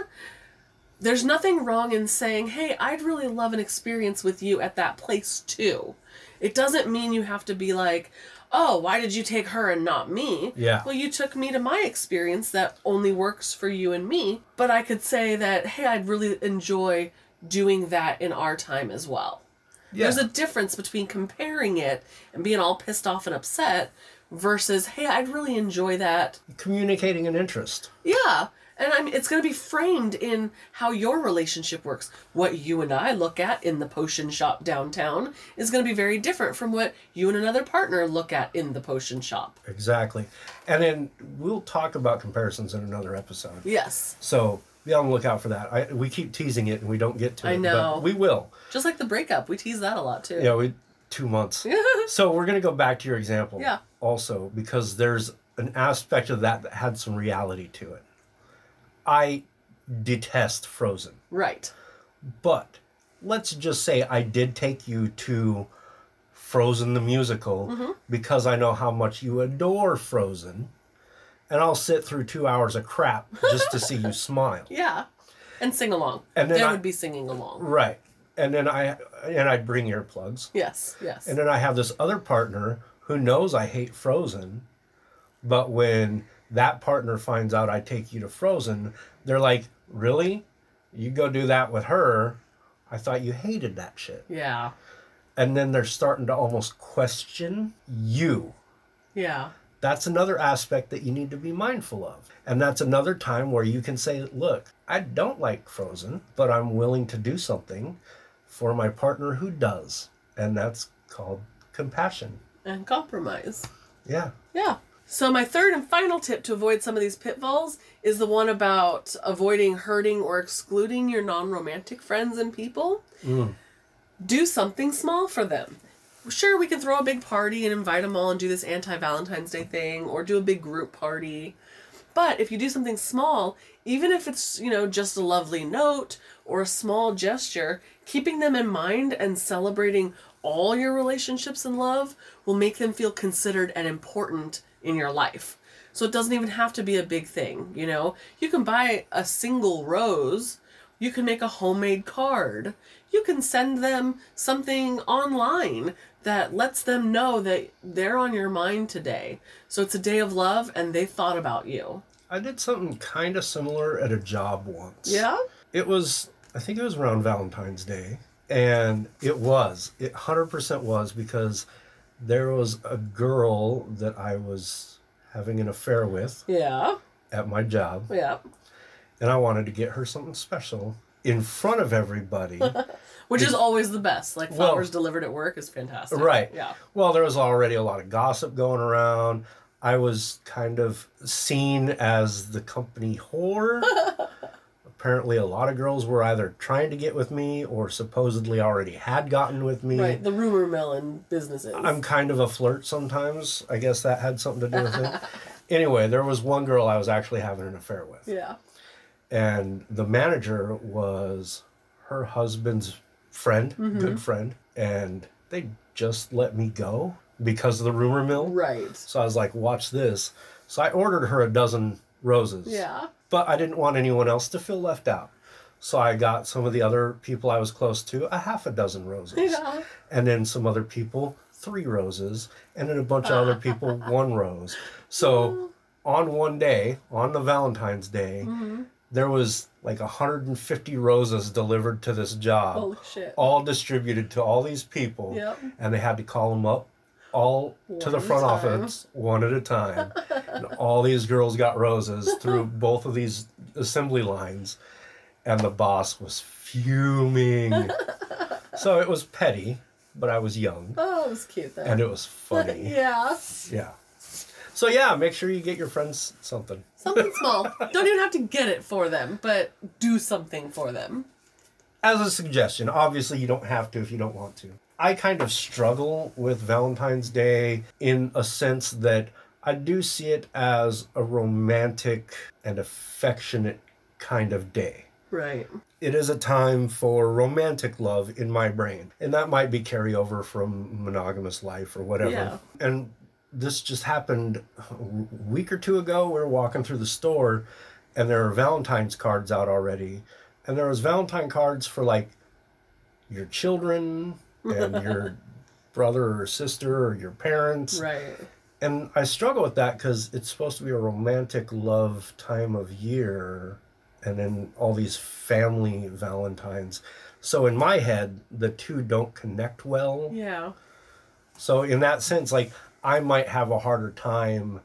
Speaker 1: there's nothing wrong in saying, hey, I'd really love an experience with you at that place too. It doesn't mean you have to be like, oh, why did you take her and not me?
Speaker 2: Yeah.
Speaker 1: Well, you took me to my experience that only works for you and me. But I could say that, hey, I'd really enjoy doing that in our time as well. Yeah. There's a difference between comparing it and being all pissed off and upset versus, hey, I'd really enjoy that
Speaker 2: communicating an interest.
Speaker 1: yeah. And I mean, it's going to be framed in how your relationship works. What you and I look at in the potion shop downtown is going to be very different from what you and another partner look at in the potion shop.
Speaker 2: Exactly. And then we'll talk about comparisons in another episode.
Speaker 1: Yes.
Speaker 2: So be on the lookout for that. I, we keep teasing it and we don't get to
Speaker 1: I
Speaker 2: it.
Speaker 1: know.
Speaker 2: But we will.
Speaker 1: Just like the breakup, we tease that a lot too.
Speaker 2: Yeah, we two months. so we're gonna go back to your example.
Speaker 1: Yeah.
Speaker 2: Also, because there's an aspect of that that had some reality to it. I detest Frozen,
Speaker 1: right.
Speaker 2: but let's just say I did take you to Frozen the musical
Speaker 1: Mm-hmm.
Speaker 2: because I know how much you adore Frozen, and I'll sit through two hours of crap just to see you smile.
Speaker 1: Yeah. And sing along.
Speaker 2: And then
Speaker 1: there
Speaker 2: I-
Speaker 1: would be singing along.
Speaker 2: Right. And then I and I'd bring earplugs.
Speaker 1: Yes. Yes.
Speaker 2: And then I have this other partner who knows I hate Frozen, but when that partner finds out I take you to Frozen, they're like, "Really? You go do that with her? I thought you hated that shit."
Speaker 1: yeah.
Speaker 2: And then they're starting to almost question you.
Speaker 1: Yeah.
Speaker 2: That's another aspect that you need to be mindful of. And that's another time where you can say, "Look, I don't like Frozen, but I'm willing to do something for my partner who does." And that's called compassion.
Speaker 1: And compromise.
Speaker 2: Yeah.
Speaker 1: Yeah. So my third and final tip to avoid some of these pitfalls is the one about avoiding hurting or excluding your non-romantic friends and people. Mm. Do something small for them. Sure, we can throw a big party and invite them all and do this anti-Valentine's Day thing or do a big group party. But if you do something small, even if it's, you know, just a lovely note or a small gesture, keeping them in mind and celebrating all your relationships and love will make them feel considered and important in your life. So it doesn't even have to be a big thing, you know? You can buy a single rose, you can make a homemade card, you can send them something online that lets them know that they're on your mind today. So it's a day of love and they thought about you.
Speaker 2: I did something kind of similar at a job once.
Speaker 1: Yeah?
Speaker 2: It was, I think it was around Valentine's Day. And it was, it 100% was because there was a girl that I was having an affair with
Speaker 1: Yeah.
Speaker 2: at my job.
Speaker 1: Yeah.
Speaker 2: And I wanted to get her something special in front of everybody.
Speaker 1: Which is always the best. Like
Speaker 2: Well-
Speaker 1: flowers delivered at work is fantastic.
Speaker 2: Right.
Speaker 1: Yeah.
Speaker 2: Well, there was already a lot of gossip going around. I was kind of seen as the company whore. Apparently, a lot of girls were either trying to get with me or supposedly already had gotten with me.
Speaker 1: Right. The rumor mill in businesses.
Speaker 2: I'm kind of a flirt sometimes. I guess that had something to do with it. anyway, there was one girl I was actually having an affair with.
Speaker 1: yeah.
Speaker 2: And the manager was her husband's friend,
Speaker 1: Mm-hmm.
Speaker 2: good friend. And they just let me go because of the rumor mill.
Speaker 1: Right.
Speaker 2: So I was like, watch this. So I ordered her a dozen roses.
Speaker 1: Yeah.
Speaker 2: But I didn't want anyone else to feel left out. So I got some of the other people I was close to a half a dozen roses.
Speaker 1: Yeah.
Speaker 2: And then some other people three roses. And then a bunch of other people one rose. So on one day, on the Valentine's Day,
Speaker 1: Mm-hmm.
Speaker 2: there was like 150 roses delivered to this job
Speaker 1: shit.
Speaker 2: all distributed to all these people
Speaker 1: Yep.
Speaker 2: and they had to call them up all to the front
Speaker 1: time.
Speaker 2: office one at a time and all these girls got roses through both of these assembly lines and the boss was fuming so it was petty but i was young
Speaker 1: Oh, it was cute though.
Speaker 2: and it was funny
Speaker 1: yeah.
Speaker 2: yeah so yeah make sure you get your friends something
Speaker 1: Something small. Don't even have to get it for them, but do something for them.
Speaker 2: as a suggestion. Obviously, you don't have to if you don't want to. I kind of struggle with Valentine's Day in a sense that I do see it as a romantic and affectionate kind of day.
Speaker 1: Right.
Speaker 2: It is a time for romantic love in my brain. And that might be carryover from monogamous life or whatever.
Speaker 1: Yeah.
Speaker 2: And this just happened a week or two ago. We were walking through the store and there are Valentine's cards out already. And there was Valentine cards for like your children and your brother or sister or your parents.
Speaker 1: Right.
Speaker 2: And I struggle with that because it's supposed to be a romantic love time of year, and then all these family Valentines. So in my head, the two don't connect well.
Speaker 1: Yeah.
Speaker 2: So in that sense, like I might have a harder time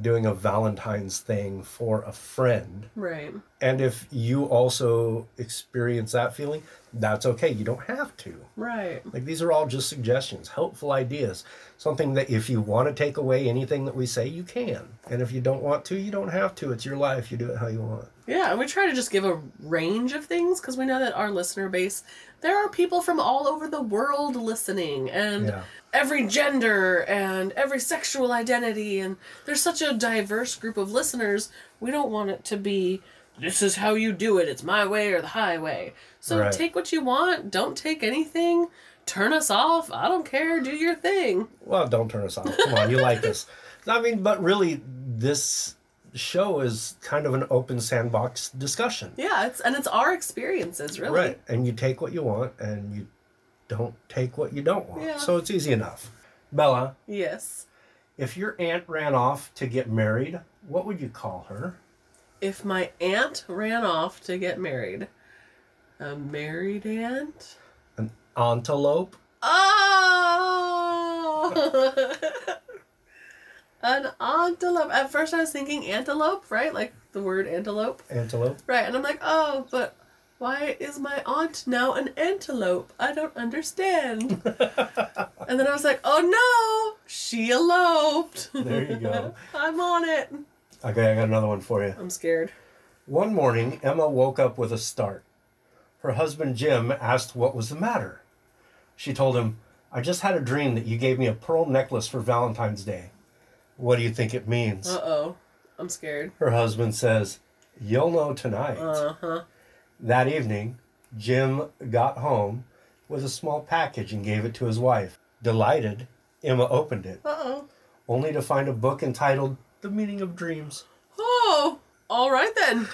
Speaker 2: doing a Valentine's thing for a friend.
Speaker 1: Right.
Speaker 2: And if you also experience that feeling, that's okay. You don't have to.
Speaker 1: Right.
Speaker 2: Like these are all just suggestions, helpful ideas. Something that if you want to take away anything that we say, you can. And if you don't want to, you don't have to. It's your life. You do it how you want.
Speaker 1: Yeah, and we try to just give a range of things because we know that our listener base, there are people from all over the world listening and
Speaker 2: Yeah.
Speaker 1: every gender and every sexual identity. And there's such a diverse group of listeners. We don't want it to be, this is how you do it. It's my way or the highway. So
Speaker 2: Right.
Speaker 1: take what you want. Don't take anything. Turn us off. I don't care. Do your thing.
Speaker 2: Well, don't turn us off. Come on, you like this. I mean, but really, this show is kind of an open sandbox discussion.
Speaker 1: Yeah, it's and it's our experiences, really.
Speaker 2: Right. And you take what you want and you don't take what you don't want.
Speaker 1: Yeah.
Speaker 2: So it's easy enough. Bella,
Speaker 1: Yes.
Speaker 2: if your aunt ran off to get married, what would you call her?
Speaker 1: If my aunt ran off to get married, a married aunt?
Speaker 2: An antelope?
Speaker 1: Oh! An antelope. At first I was thinking antelope, right? Like the word antelope.
Speaker 2: Antelope?
Speaker 1: Right, and I'm like, oh, but why is my aunt now an antelope? I don't understand. and then I was like, oh no, she eloped.
Speaker 2: There you go.
Speaker 1: I'm on it.
Speaker 2: Okay, I got another one for you.
Speaker 1: I'm scared.
Speaker 2: One morning, Emma woke up with a start. Her husband Jim asked what was the matter. She told him, I just had a dream that you gave me a pearl necklace for Valentine's Day. What do you think it means?
Speaker 1: Uh oh. I'm scared.
Speaker 2: Her husband says, You'll know tonight.
Speaker 1: Uh huh.
Speaker 2: That evening, Jim got home with a small package and gave it to his wife. Delighted, Emma opened it,
Speaker 1: Uh oh.
Speaker 2: only to find a book entitled The Meaning of Dreams.
Speaker 1: Oh, all right then.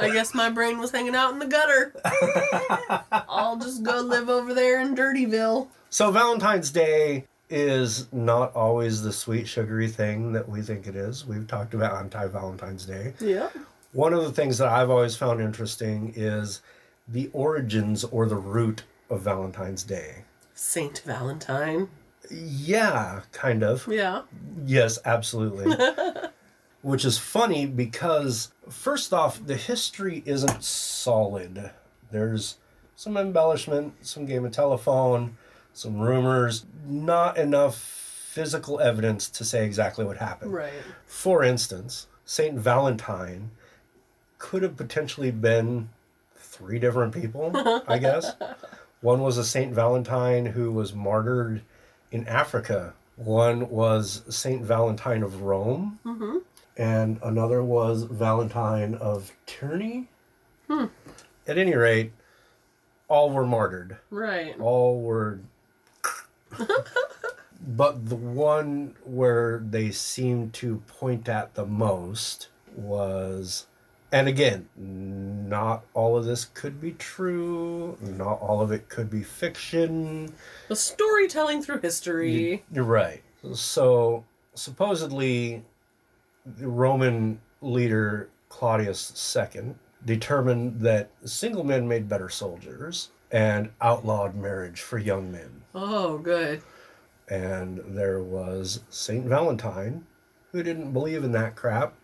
Speaker 1: I guess my brain was hanging out in the gutter. I'll just go live over there in Dirtyville.
Speaker 2: So, Valentine's Day is not always the sweet, sugary thing that we think it is. We've talked about anti Valentine's Day.
Speaker 1: Yeah.
Speaker 2: One of the things that I've always found interesting is the origins or the root of Valentine's Day.
Speaker 1: Saint Valentine.
Speaker 2: Yeah, kind of.
Speaker 1: Yeah.
Speaker 2: Yes, absolutely. Which is funny because, first off, the history isn't solid. There's some embellishment, some game of telephone, some rumors, not enough physical evidence to say exactly what happened.
Speaker 1: Right.
Speaker 2: For instance, St. Valentine could have potentially been three different people, I guess. One was a St. Valentine who was martyred in Africa. One was St. Valentine of Rome.
Speaker 1: Mm-hmm.
Speaker 2: And another was Valentine of Terni. At any rate, all were martyred.
Speaker 1: Right.
Speaker 2: All were. but the one where they seemed to point at the most was. And again, not all of this could be true. Not all of it could be fiction.
Speaker 1: The storytelling through history.
Speaker 2: You're right. So, supposedly, the Roman leader Claudius II determined that single men made better soldiers and outlawed marriage for young men.
Speaker 1: Oh, good.
Speaker 2: And there was St. Valentine, who didn't believe in that crap.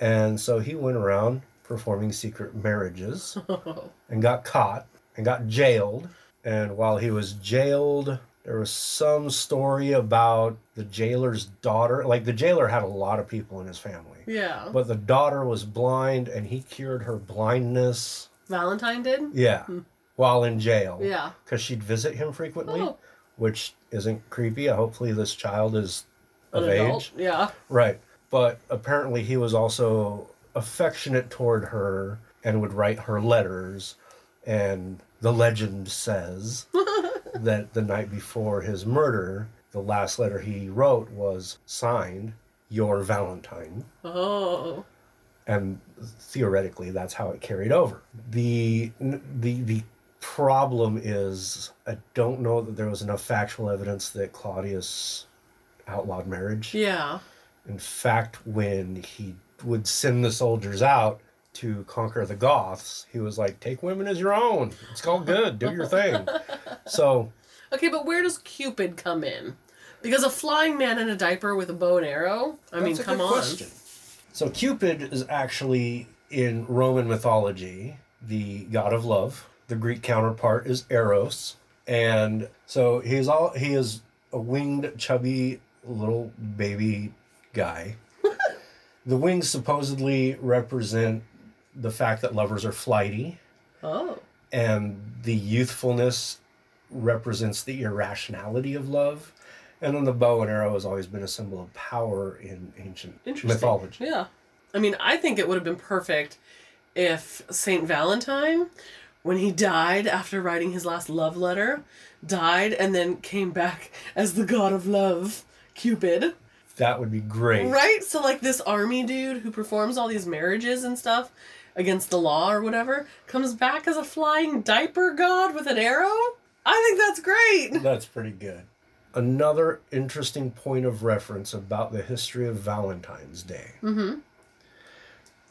Speaker 2: And so he went around performing secret marriages and got caught and got jailed. And while he was jailed, there was some story about the jailer's daughter. Like the jailer had a lot of people in his family,
Speaker 1: yeah.
Speaker 2: but the daughter was blind and he cured her blindness.
Speaker 1: Valentine did?
Speaker 2: Yeah, hmm. while in jail.
Speaker 1: Yeah.
Speaker 2: Because she'd visit him frequently,
Speaker 1: Oh.
Speaker 2: which isn't creepy. Hopefully, this child is
Speaker 1: An
Speaker 2: of
Speaker 1: adult?
Speaker 2: age.
Speaker 1: Yeah.
Speaker 2: Right. But apparently he was also affectionate toward her and would write her letters. And the legend says that the night before his murder, the last letter he wrote was signed, Your Valentine.
Speaker 1: Oh.
Speaker 2: And theoretically, that's how it carried over. The, the, the problem is, I don't know that there was enough factual evidence that Claudius outlawed marriage.
Speaker 1: Yeah.
Speaker 2: In fact, when he would send the soldiers out to conquer the Goths, he was like, "Take women as your own. It's all good. Do your thing." so,
Speaker 1: Okay, but where does Cupid come in? Because a flying man in a diaper with a bow and arrow? I mean, come on.
Speaker 2: question. So Cupid is actually in Roman mythology the god of love, The Greek counterpart is Eros, and so he's all he is a winged, chubby little baby guy. the wings supposedly represent the fact that lovers are flighty,
Speaker 1: Oh.
Speaker 2: and the youthfulness represents the irrationality of love. And then the bow and arrow has always been a symbol of power in ancient mythology.
Speaker 1: Yeah. I mean, I think it would have been perfect if Saint Valentine, when he died after writing his last love letter, died and then came back as the god of love, Cupid.
Speaker 2: That would be great.
Speaker 1: Right? So, like, this army dude who performs all these marriages and stuff against the law or whatever comes back as a flying diaper god with an arrow? I think that's great.
Speaker 2: That's pretty good. Another interesting point of reference about the history of Valentine's Day
Speaker 1: Mm-hmm.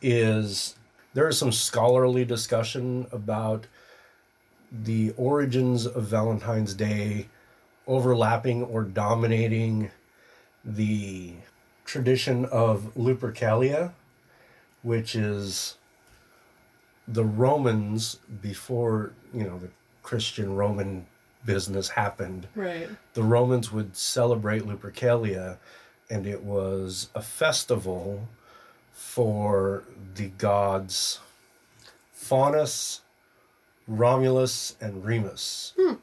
Speaker 2: is there is some scholarly discussion about the origins of Valentine's Day overlapping or dominating the tradition of Lupercalia, which is the Romans before, you know, the Christian Roman business happened
Speaker 1: Right.
Speaker 2: the Romans would celebrate Lupercalia, and it was a festival for the gods Faunus, Romulus, and Remus. Hmm.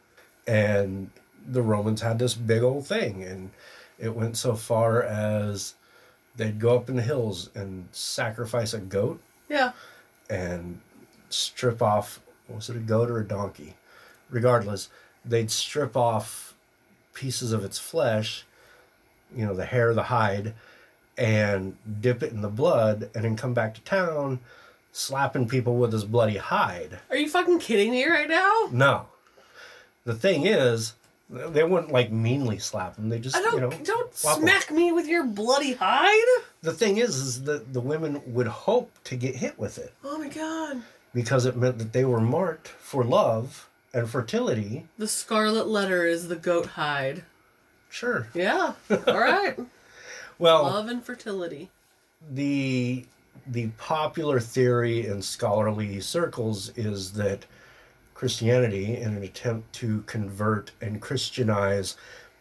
Speaker 2: And the Romans had this big old thing, and it went so far as they'd go up in the hills and sacrifice a goat
Speaker 1: Yeah.
Speaker 2: and strip off was it a goat or a donkey regardless they'd strip off pieces of its flesh you know the hair the hide and dip it in the blood and then come back to town slapping people with his bloody hide
Speaker 1: Are you fucking kidding me right now?
Speaker 2: no the thing is they wouldn't like meanly slap him they just
Speaker 1: I don't
Speaker 2: you know
Speaker 1: don't smack me with your bloody hide.
Speaker 2: the thing is is that the women would hope to get hit with it
Speaker 1: Oh my god.
Speaker 2: because it meant that they were marked for love and fertility.
Speaker 1: The scarlet letter is the goat hide.
Speaker 2: Sure.
Speaker 1: Yeah. All right.
Speaker 2: Well,
Speaker 1: Love and fertility.
Speaker 2: the the popular theory in scholarly circles is that Christianity, in an attempt to convert and Christianize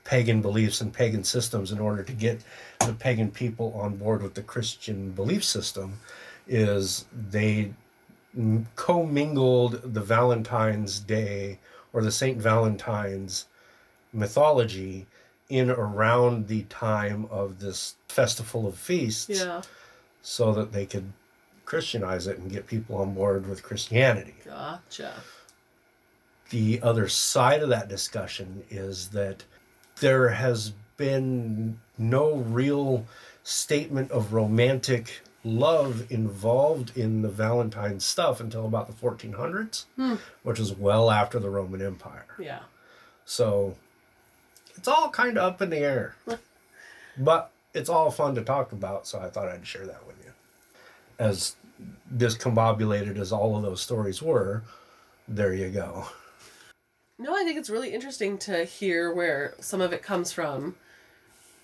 Speaker 2: pagan beliefs and pagan systems in order to get the pagan people on board with the Christian belief system, is they commingled the Valentine's Day or the Saint Valentine's mythology in around the time of this festival of feasts
Speaker 1: Yeah.
Speaker 2: so that they could Christianize it and get people on board with Christianity.
Speaker 1: Gotcha.
Speaker 2: The other side of that discussion is that there has been no real statement of romantic love involved in the Valentine stuff until about the 1400s,
Speaker 1: Hmm.
Speaker 2: which is well after the Roman Empire.
Speaker 1: Yeah.
Speaker 2: So it's all kind of up in the air. but it's all fun to talk about, so I thought I'd share that with you. As discombobulated as all of those stories were, there you go.
Speaker 1: No, I think it's really interesting to hear where some of it comes from.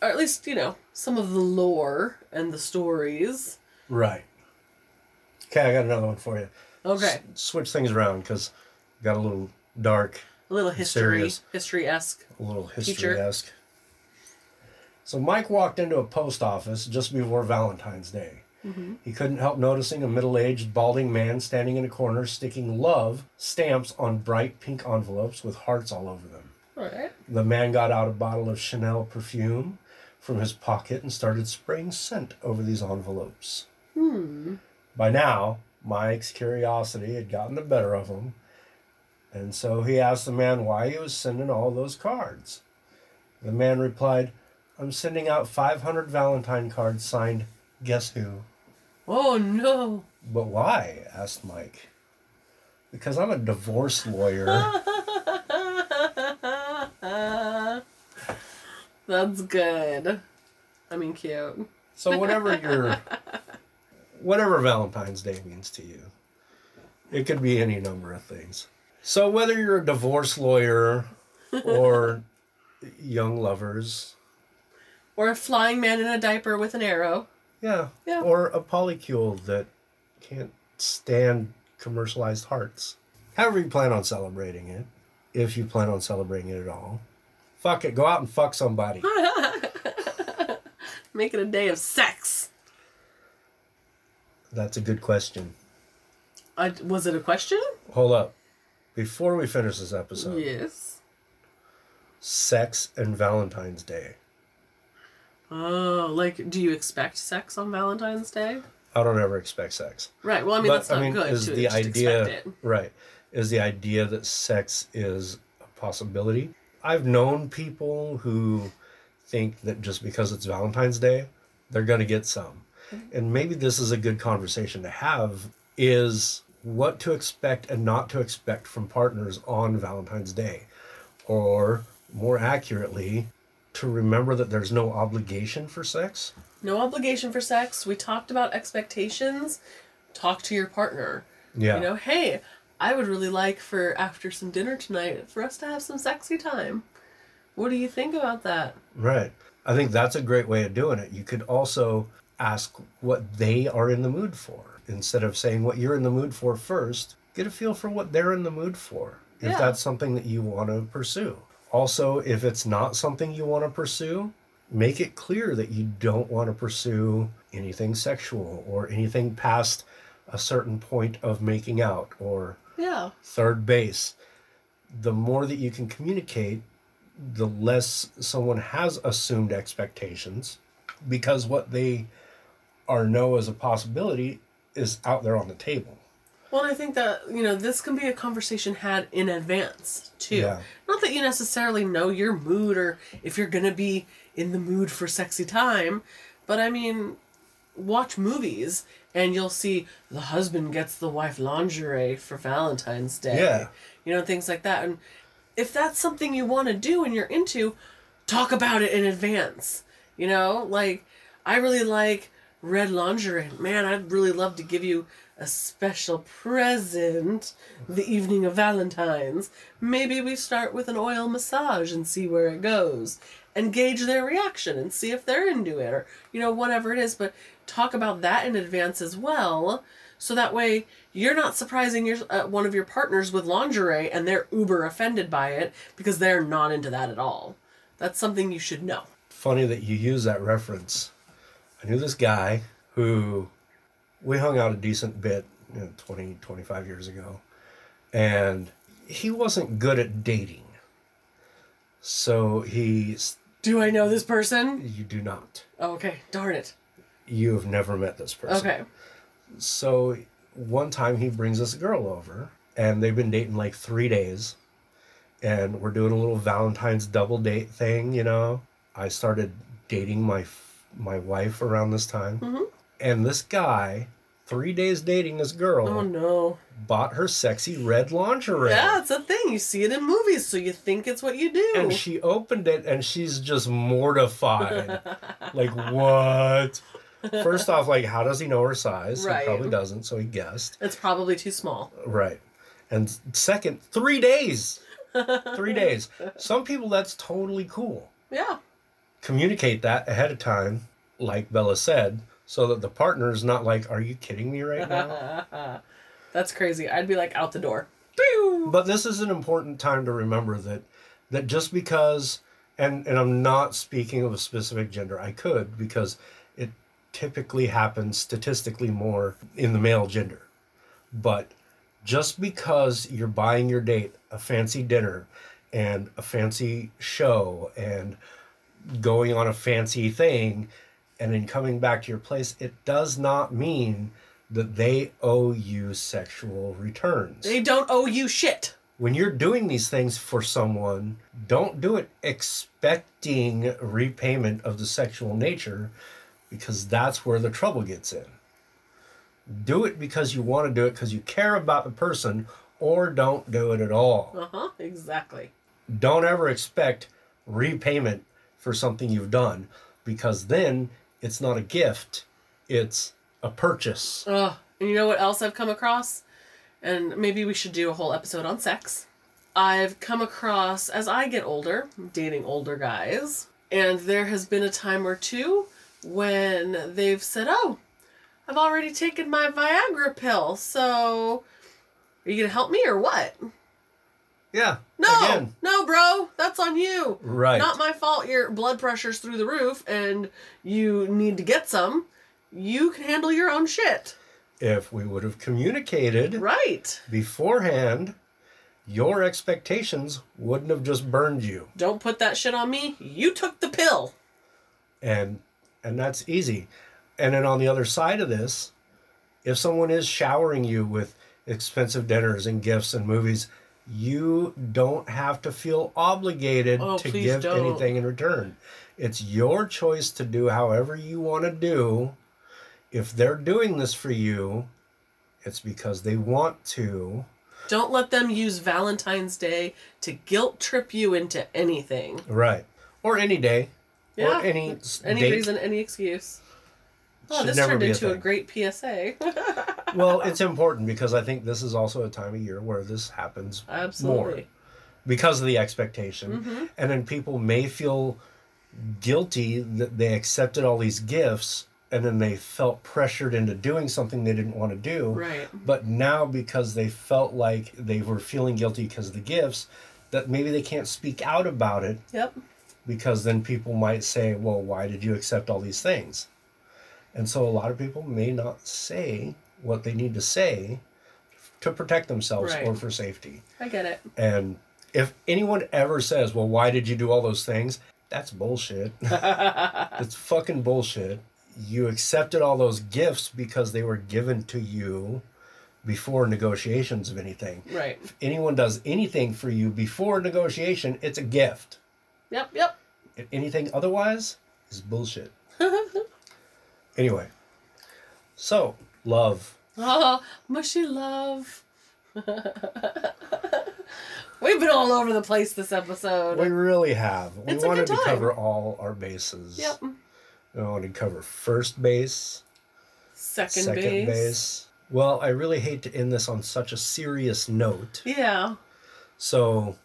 Speaker 1: Or at least, you know, some of the lore and the stories.
Speaker 2: Right. Okay, I got another one for you.
Speaker 1: Okay.
Speaker 2: S- switch things around because got a little dark,
Speaker 1: A little history. History esque.
Speaker 2: a little history esque. So Mike walked into a post office just before Valentine's Day. He couldn't help noticing a middle aged, balding man standing in a corner sticking love stamps on bright pink envelopes with hearts all over them.
Speaker 1: Alright.
Speaker 2: The man got out a bottle of Chanel perfume from his pocket and started spraying scent over these envelopes.
Speaker 1: Hmm.
Speaker 2: By now, Mike's curiosity had gotten the better of him, and so he asked the man why he was sending all those cards. The man replied, I'm sending out 500 Valentine cards signed, Guess Who?
Speaker 1: Oh no.
Speaker 2: But why? asked Mike. Because I'm a divorce lawyer.
Speaker 1: That's good. I mean, cute.
Speaker 2: so whatever your whatever Valentine's Day means to you, it could be any number of things. So whether you're a divorce lawyer or young lovers,
Speaker 1: Or a flying man in a diaper with an arrow.
Speaker 2: Yeah,
Speaker 1: Yeah.
Speaker 2: or a polycule that can't stand commercialized hearts. However, you plan on celebrating it, if you plan on celebrating it at all, fuck it, go out and fuck somebody.
Speaker 1: Make it a day of sex.
Speaker 2: That's a good question.
Speaker 1: I, was it a question?
Speaker 2: Hold up. Before we finish this episode,
Speaker 1: Yes.
Speaker 2: sex and Valentine's Day.
Speaker 1: Oh, like, do you expect sex on Valentine's Day?
Speaker 2: I don't ever expect sex.
Speaker 1: Right. Well, I mean,
Speaker 2: but
Speaker 1: that's not
Speaker 2: I mean,
Speaker 1: good
Speaker 2: is
Speaker 1: to
Speaker 2: the
Speaker 1: just
Speaker 2: idea
Speaker 1: expect it.
Speaker 2: right? Is the idea that sex is a possibility? I've known people who think that just because it's Valentine's Day, they're going to get some. And maybe this is a good conversation to have is what to expect and not to expect from partners on Valentine's Day. Or more accurately, to remember that there's no obligation for sex.
Speaker 1: No obligation for sex. We talked about expectations. Talk to your partner.
Speaker 2: Yeah.
Speaker 1: You know, hey, I would really like for after some dinner tonight for us to have some sexy time. What do you think about that?
Speaker 2: Right. I think that's a great way of doing it. You could also ask what they are in the mood for. Instead of saying what you're in the mood for first, get a feel for what they're in the mood for. If
Speaker 1: Yeah.
Speaker 2: that's something that you want to pursue. Also, if it's not something you want to pursue, make it clear that you don't want to pursue anything sexual or anything past a certain point of making out or
Speaker 1: Yeah.
Speaker 2: third base. The more that you can communicate, the less someone has assumed expectations because what they are know as a possibility is out there on the table.
Speaker 1: Well, I think that, you know, this can be a conversation had in advance, too.
Speaker 2: Yeah.
Speaker 1: Not that you necessarily know your mood or if you're to be in the mood for sexy time, but I mean, watch movies and you'll see the husband gets the wife lingerie for Valentine's Day.
Speaker 2: Yeah.
Speaker 1: You know, things like that. And if that's something you want to do and you're into, talk about it in advance. You know, like, I really like red lingerie. Man, I'd really love to give you a special present the evening of Valentine's. Maybe we start with an oil massage and see where it goes and gauge their reaction and see if they're into it or, you know, whatever it is. But talk about that in advance as well. So that way you're not surprising your, uh, one of your partners with lingerie and they're uber offended by it because they're not into that at all. That's something you should know.
Speaker 2: Funny that you use that reference. I knew this guy who we hung out a decent bit you know, 20, 25 years ago, and he wasn't good at dating. So he,
Speaker 1: Do I know this person?
Speaker 2: you do not.
Speaker 1: Oh, okay, darn it.
Speaker 2: You have never met this person.
Speaker 1: Okay.
Speaker 2: So one time he brings this girl over, and they've been dating like three days, and we're doing a little Valentine's double date thing. You know, I started dating my my wife around this time,
Speaker 1: Mhm.
Speaker 2: and this guy, three days dating this girl,
Speaker 1: Oh no.
Speaker 2: bought her sexy red lingerie.
Speaker 1: Yeah, it's a thing. You see it in movies, so you think it's what you do.
Speaker 2: And she opened it and she's just mortified. like, what? First off, like, how does he know her size?
Speaker 1: Right.
Speaker 2: He probably doesn't, so he guessed.
Speaker 1: it's probably too small.
Speaker 2: Right. And second, three days. three days. Some people, that's totally cool.
Speaker 1: Yeah.
Speaker 2: Communicate that ahead of time, like Bella said, so that the partner is not like, are you kidding me right now?
Speaker 1: That's crazy. I'd be like out the door.
Speaker 2: but this is an important time to remember that that just because and and I'm not speaking of a specific gender. I could because it typically happens statistically more in the male gender. But just because you're buying your date a fancy dinner and a fancy show and going on a fancy thing and then coming back to your place, it does not mean that they owe you sexual returns
Speaker 1: They don't owe you shit.
Speaker 2: when you're doing these things for someone, don't do it expecting repayment of the sexual nature because that's where the trouble gets in. Do it because you want to do it because you care about the person or don't do it at all.
Speaker 1: Uh huh. Exactly.
Speaker 2: Don't ever expect repayment for something you've done because then it's not a gift, it's a purchase.
Speaker 1: Ugh. And you know what else I've come across? And maybe we should do a whole episode on sex. I've come across, as I get older, dating older guys, and there has been a time or two when they've said, Oh, I've already taken my Viagra pill, so Are you gonna help me or what?
Speaker 2: Yeah.
Speaker 1: No,
Speaker 2: Again.
Speaker 1: no, bro, that's on you.
Speaker 2: Right.
Speaker 1: Not my fault. Your blood pressure's through the roof, and you need to get some. You can handle your own shit.
Speaker 2: if we would have communicated
Speaker 1: Right.
Speaker 2: beforehand, your expectations wouldn't have just burned you.
Speaker 1: Don't put that shit on me. You took the pill.
Speaker 2: and and that's easy and then on the other side of this if someone is showering you with expensive dinners and gifts and movies you don't have to feel obligated
Speaker 1: Oh,
Speaker 2: to give
Speaker 1: don't.
Speaker 2: anything in return it's your choice to do however you want to do if they're doing this for you it's because they want to
Speaker 1: Don't let them use Valentine's Day to guilt trip you into anything.
Speaker 2: right or any day
Speaker 1: Yeah.
Speaker 2: or any
Speaker 1: Any
Speaker 2: date.
Speaker 1: reason, any excuse. Oh,
Speaker 2: Should
Speaker 1: this turned
Speaker 2: a
Speaker 1: into a, great PSA.
Speaker 2: well it's important because i think this is also a time of year where this happens
Speaker 1: Absolutely.
Speaker 2: because of the expectation
Speaker 1: Mm-hmm.
Speaker 2: and then people may feel guilty that they accepted all these gifts and then they felt pressured into doing something they didn't want to do
Speaker 1: Right.
Speaker 2: but now because they felt like they were feeling guilty because of the gifts that maybe they can't speak out about it
Speaker 1: Yep.
Speaker 2: because then people might say well why did you accept all these things and so a lot of people may not say what they need to say to protect themselves
Speaker 1: Right.
Speaker 2: or for safety
Speaker 1: I get it.
Speaker 2: and if anyone ever says, well, why did you do all those things? That's bullshit. it's fucking bullshit. You accepted all those gifts because they were given to you before negotiations of anything.
Speaker 1: Right.
Speaker 2: If anyone does anything for you before negotiation, it's a gift.
Speaker 1: Yep. Yep.
Speaker 2: If anything otherwise is bullshit. anyway, so love.
Speaker 1: Oh, mushy love. We've been all over the place this episode.
Speaker 2: We really have. We
Speaker 1: It's a good
Speaker 2: wanted to
Speaker 1: time.
Speaker 2: cover all our bases.
Speaker 1: Yep.
Speaker 2: We wanted to cover first base,
Speaker 1: Second,
Speaker 2: second
Speaker 1: base.
Speaker 2: base. Well, I really hate to end this on such a serious note.
Speaker 1: Yeah.
Speaker 2: So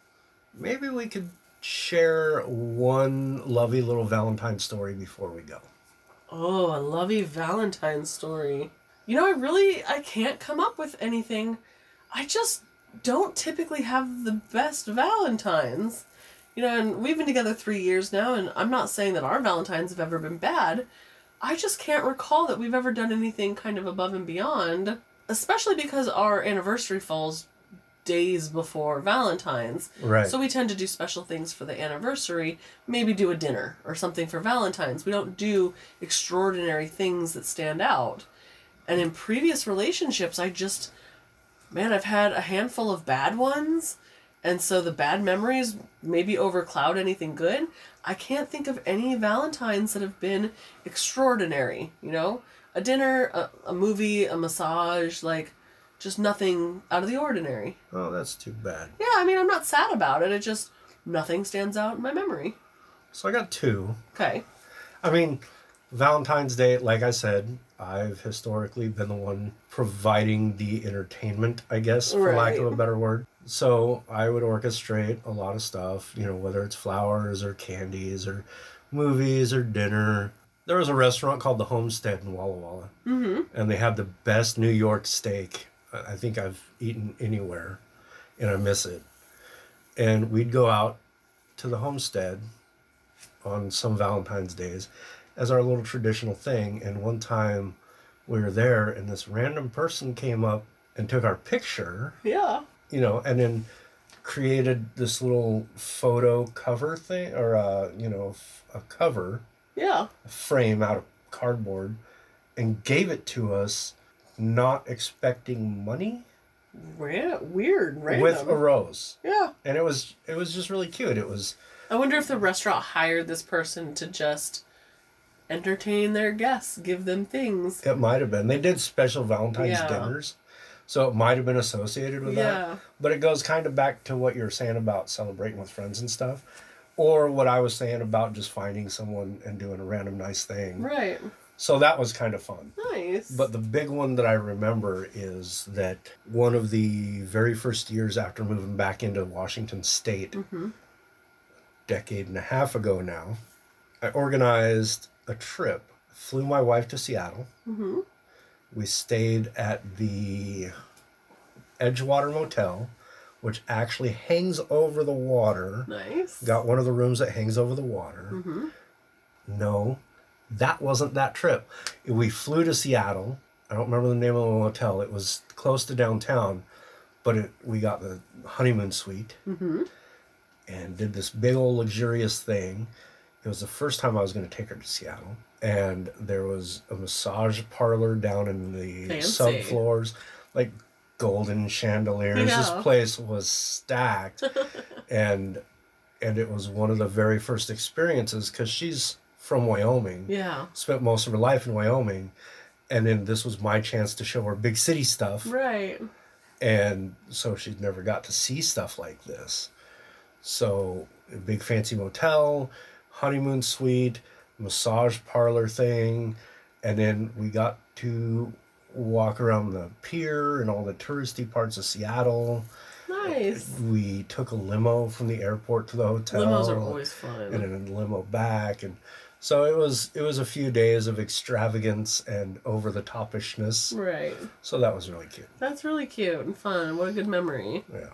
Speaker 2: maybe we could share one lovely little Valentine story before we go.
Speaker 1: Oh, a lovey Valentine story. You know, I really I can't come up with anything. I just don't typically have the best Valentines. You know, and we've been together three years now, and I'm not saying that our Valentines have ever been bad. I just can't recall that we've ever done anything kind of above and beyond, especially because our anniversary falls days before Valentine's.
Speaker 2: Right.
Speaker 1: So we tend to do special things for the anniversary, maybe do a dinner or something for Valentine's. We don't do extraordinary things that stand out. And in previous relationships, I just, man, I've had a handful of bad ones. And so the bad memories maybe overcloud anything good. I can't think of any Valentines that have been extraordinary, you know? A dinner, a, a movie, a massage, like just nothing out of the ordinary.
Speaker 2: oh, that's too bad.
Speaker 1: Yeah, I mean, I'm not sad about it. It just nothing stands out in my memory.
Speaker 2: So I got two.
Speaker 1: Okay.
Speaker 2: I mean, Valentine's Day, like I said, I've historically been the one providing the entertainment, I guess, for lack of a better word. So I would orchestrate a lot of stuff, you know, whether it's flowers or candies or movies or dinner. There was a restaurant called the Homestead in Walla Walla,
Speaker 1: Mm-hmm.
Speaker 2: and they had the best New York steak I think I've eaten anywhere, and I miss it. And we'd go out to the Homestead on some Valentine's days as our little traditional thing. And one time we were there, and this random person came up and took our picture,
Speaker 1: Yeah.
Speaker 2: you know, and then created this little photo cover thing, or uh, you know, f- a cover
Speaker 1: Yeah.
Speaker 2: a frame out of cardboard, and gave it to us, not expecting money,
Speaker 1: Ra- weird. Random.
Speaker 2: with a rose.
Speaker 1: yeah.
Speaker 2: And it was it was just really cute. It was
Speaker 1: I wonder if the restaurant hired this person to just entertain their guests, give them things.
Speaker 2: It might have been. They did special Valentine's
Speaker 1: Yeah.
Speaker 2: dinners. So it might have been associated with
Speaker 1: Yeah.
Speaker 2: that. But it goes kind of back to what you're saying about celebrating with friends and stuff. Or what I was saying about just finding someone and doing a random nice thing.
Speaker 1: Right.
Speaker 2: So that was kind of fun.
Speaker 1: Nice.
Speaker 2: But the big one that I remember is that one of the very first years after moving back into Washington State,
Speaker 1: Mhm.
Speaker 2: decade and a half ago now, I organized a trip. Flew my wife to Seattle.
Speaker 1: hmm
Speaker 2: We stayed at the Edgewater Motel, which actually hangs over the water.
Speaker 1: Nice.
Speaker 2: Got one of the rooms that hangs over the water.
Speaker 1: Mm-hmm.
Speaker 2: No, that wasn't that trip. We flew to Seattle. I don't remember the name of the hotel. It was close to downtown, but it, we got the honeymoon suite
Speaker 1: Mm-hmm.
Speaker 2: and did this big old luxurious thing. It was the first time I was going to take her to Seattle, and there was a massage parlor down in the
Speaker 1: Fancy.
Speaker 2: subfloors, like golden chandeliers. This place was stacked, and and it was one of the very first experiences because she's from Wyoming,
Speaker 1: Yeah.
Speaker 2: spent most of her life in Wyoming, and then this was my chance to show her big city stuff
Speaker 1: Right.
Speaker 2: and so she'd never got to see stuff like this. So, a big fancy motel, honeymoon suite, massage parlor thing, and then we got to walk around the pier and all the touristy parts of Seattle.
Speaker 1: Nice.
Speaker 2: We took a limo from the airport to the hotel.
Speaker 1: Limos are always fun.
Speaker 2: and then a limo back and so it was it was a few days of extravagance and over the topishness.
Speaker 1: Right.
Speaker 2: So that was really cute.
Speaker 1: That's really cute and fun. What a good memory.
Speaker 2: Yeah.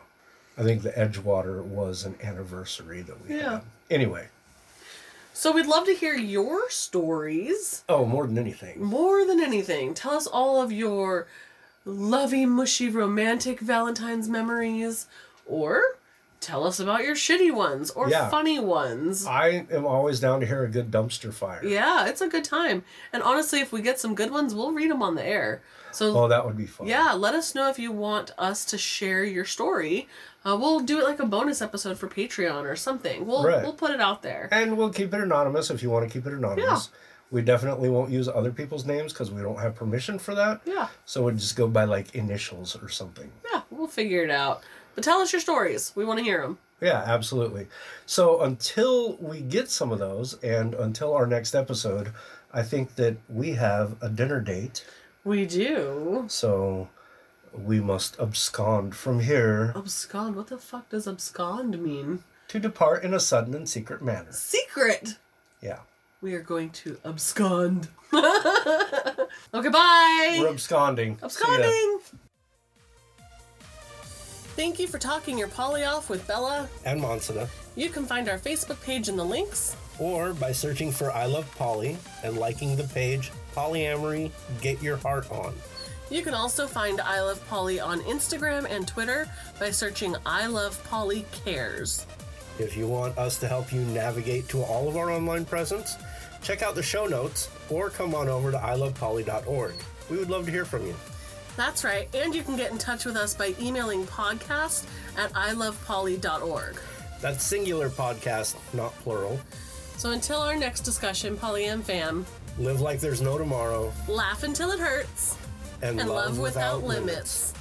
Speaker 2: I think the Edgewater was an anniversary that we
Speaker 1: Yeah.
Speaker 2: had. Anyway.
Speaker 1: So we'd love to hear your stories
Speaker 2: Oh, more than anything.
Speaker 1: more than anything. Tell us all of your lovey, mushy, romantic Valentine's memories, or tell us about your shitty ones or
Speaker 2: Yeah.
Speaker 1: funny ones.
Speaker 2: I am always down to hear a good dumpster fire.
Speaker 1: Yeah, it's a good time. And honestly, if we get some good ones, we'll read them on the air. So
Speaker 2: Oh, that would be fun.
Speaker 1: Yeah, let us know if you want us to share your story. Uh, we'll do it like a bonus episode for Patreon or something. We'll
Speaker 2: Right.
Speaker 1: we'll put it out there.
Speaker 2: And we'll keep it anonymous if you want to keep it anonymous. Yeah. We definitely won't use other people's names because we don't have permission for that.
Speaker 1: Yeah,
Speaker 2: So we'll just go by like initials or something.
Speaker 1: yeah, we'll figure it out. But tell us your stories. We want to hear them.
Speaker 2: Yeah, absolutely. So until we get some of those and until our next episode, I think that we have a dinner date.
Speaker 1: We do.
Speaker 2: So we must abscond from here
Speaker 1: Abscond. What the fuck does abscond mean?
Speaker 2: to depart in a sudden and secret manner.
Speaker 1: Secret.
Speaker 2: Yeah.
Speaker 1: We are going to abscond. okay, bye.
Speaker 2: We're absconding.
Speaker 1: Absconding. Thank you for talking your poly off with Bella.
Speaker 2: And Monsita.
Speaker 1: You can find our Facebook page in the links.
Speaker 2: Or by searching for I Love Poly and liking the page Polyamory Get Your Heart On.
Speaker 1: You can also find I Love Poly on Instagram and Twitter by searching I Love Poly Cares.
Speaker 2: If you want us to help you navigate to all of our online presence, check out the show notes or come on over to ilovepoly.org. We would love to hear from you.
Speaker 1: That's right, and you can get in touch with us by emailing podcast at ilovepoly.org.
Speaker 2: That's singular podcast, not plural.
Speaker 1: So until our next discussion, Polly and fam,
Speaker 2: Live like there's no tomorrow
Speaker 1: laugh until it hurts
Speaker 2: and,
Speaker 1: and love, without, limits.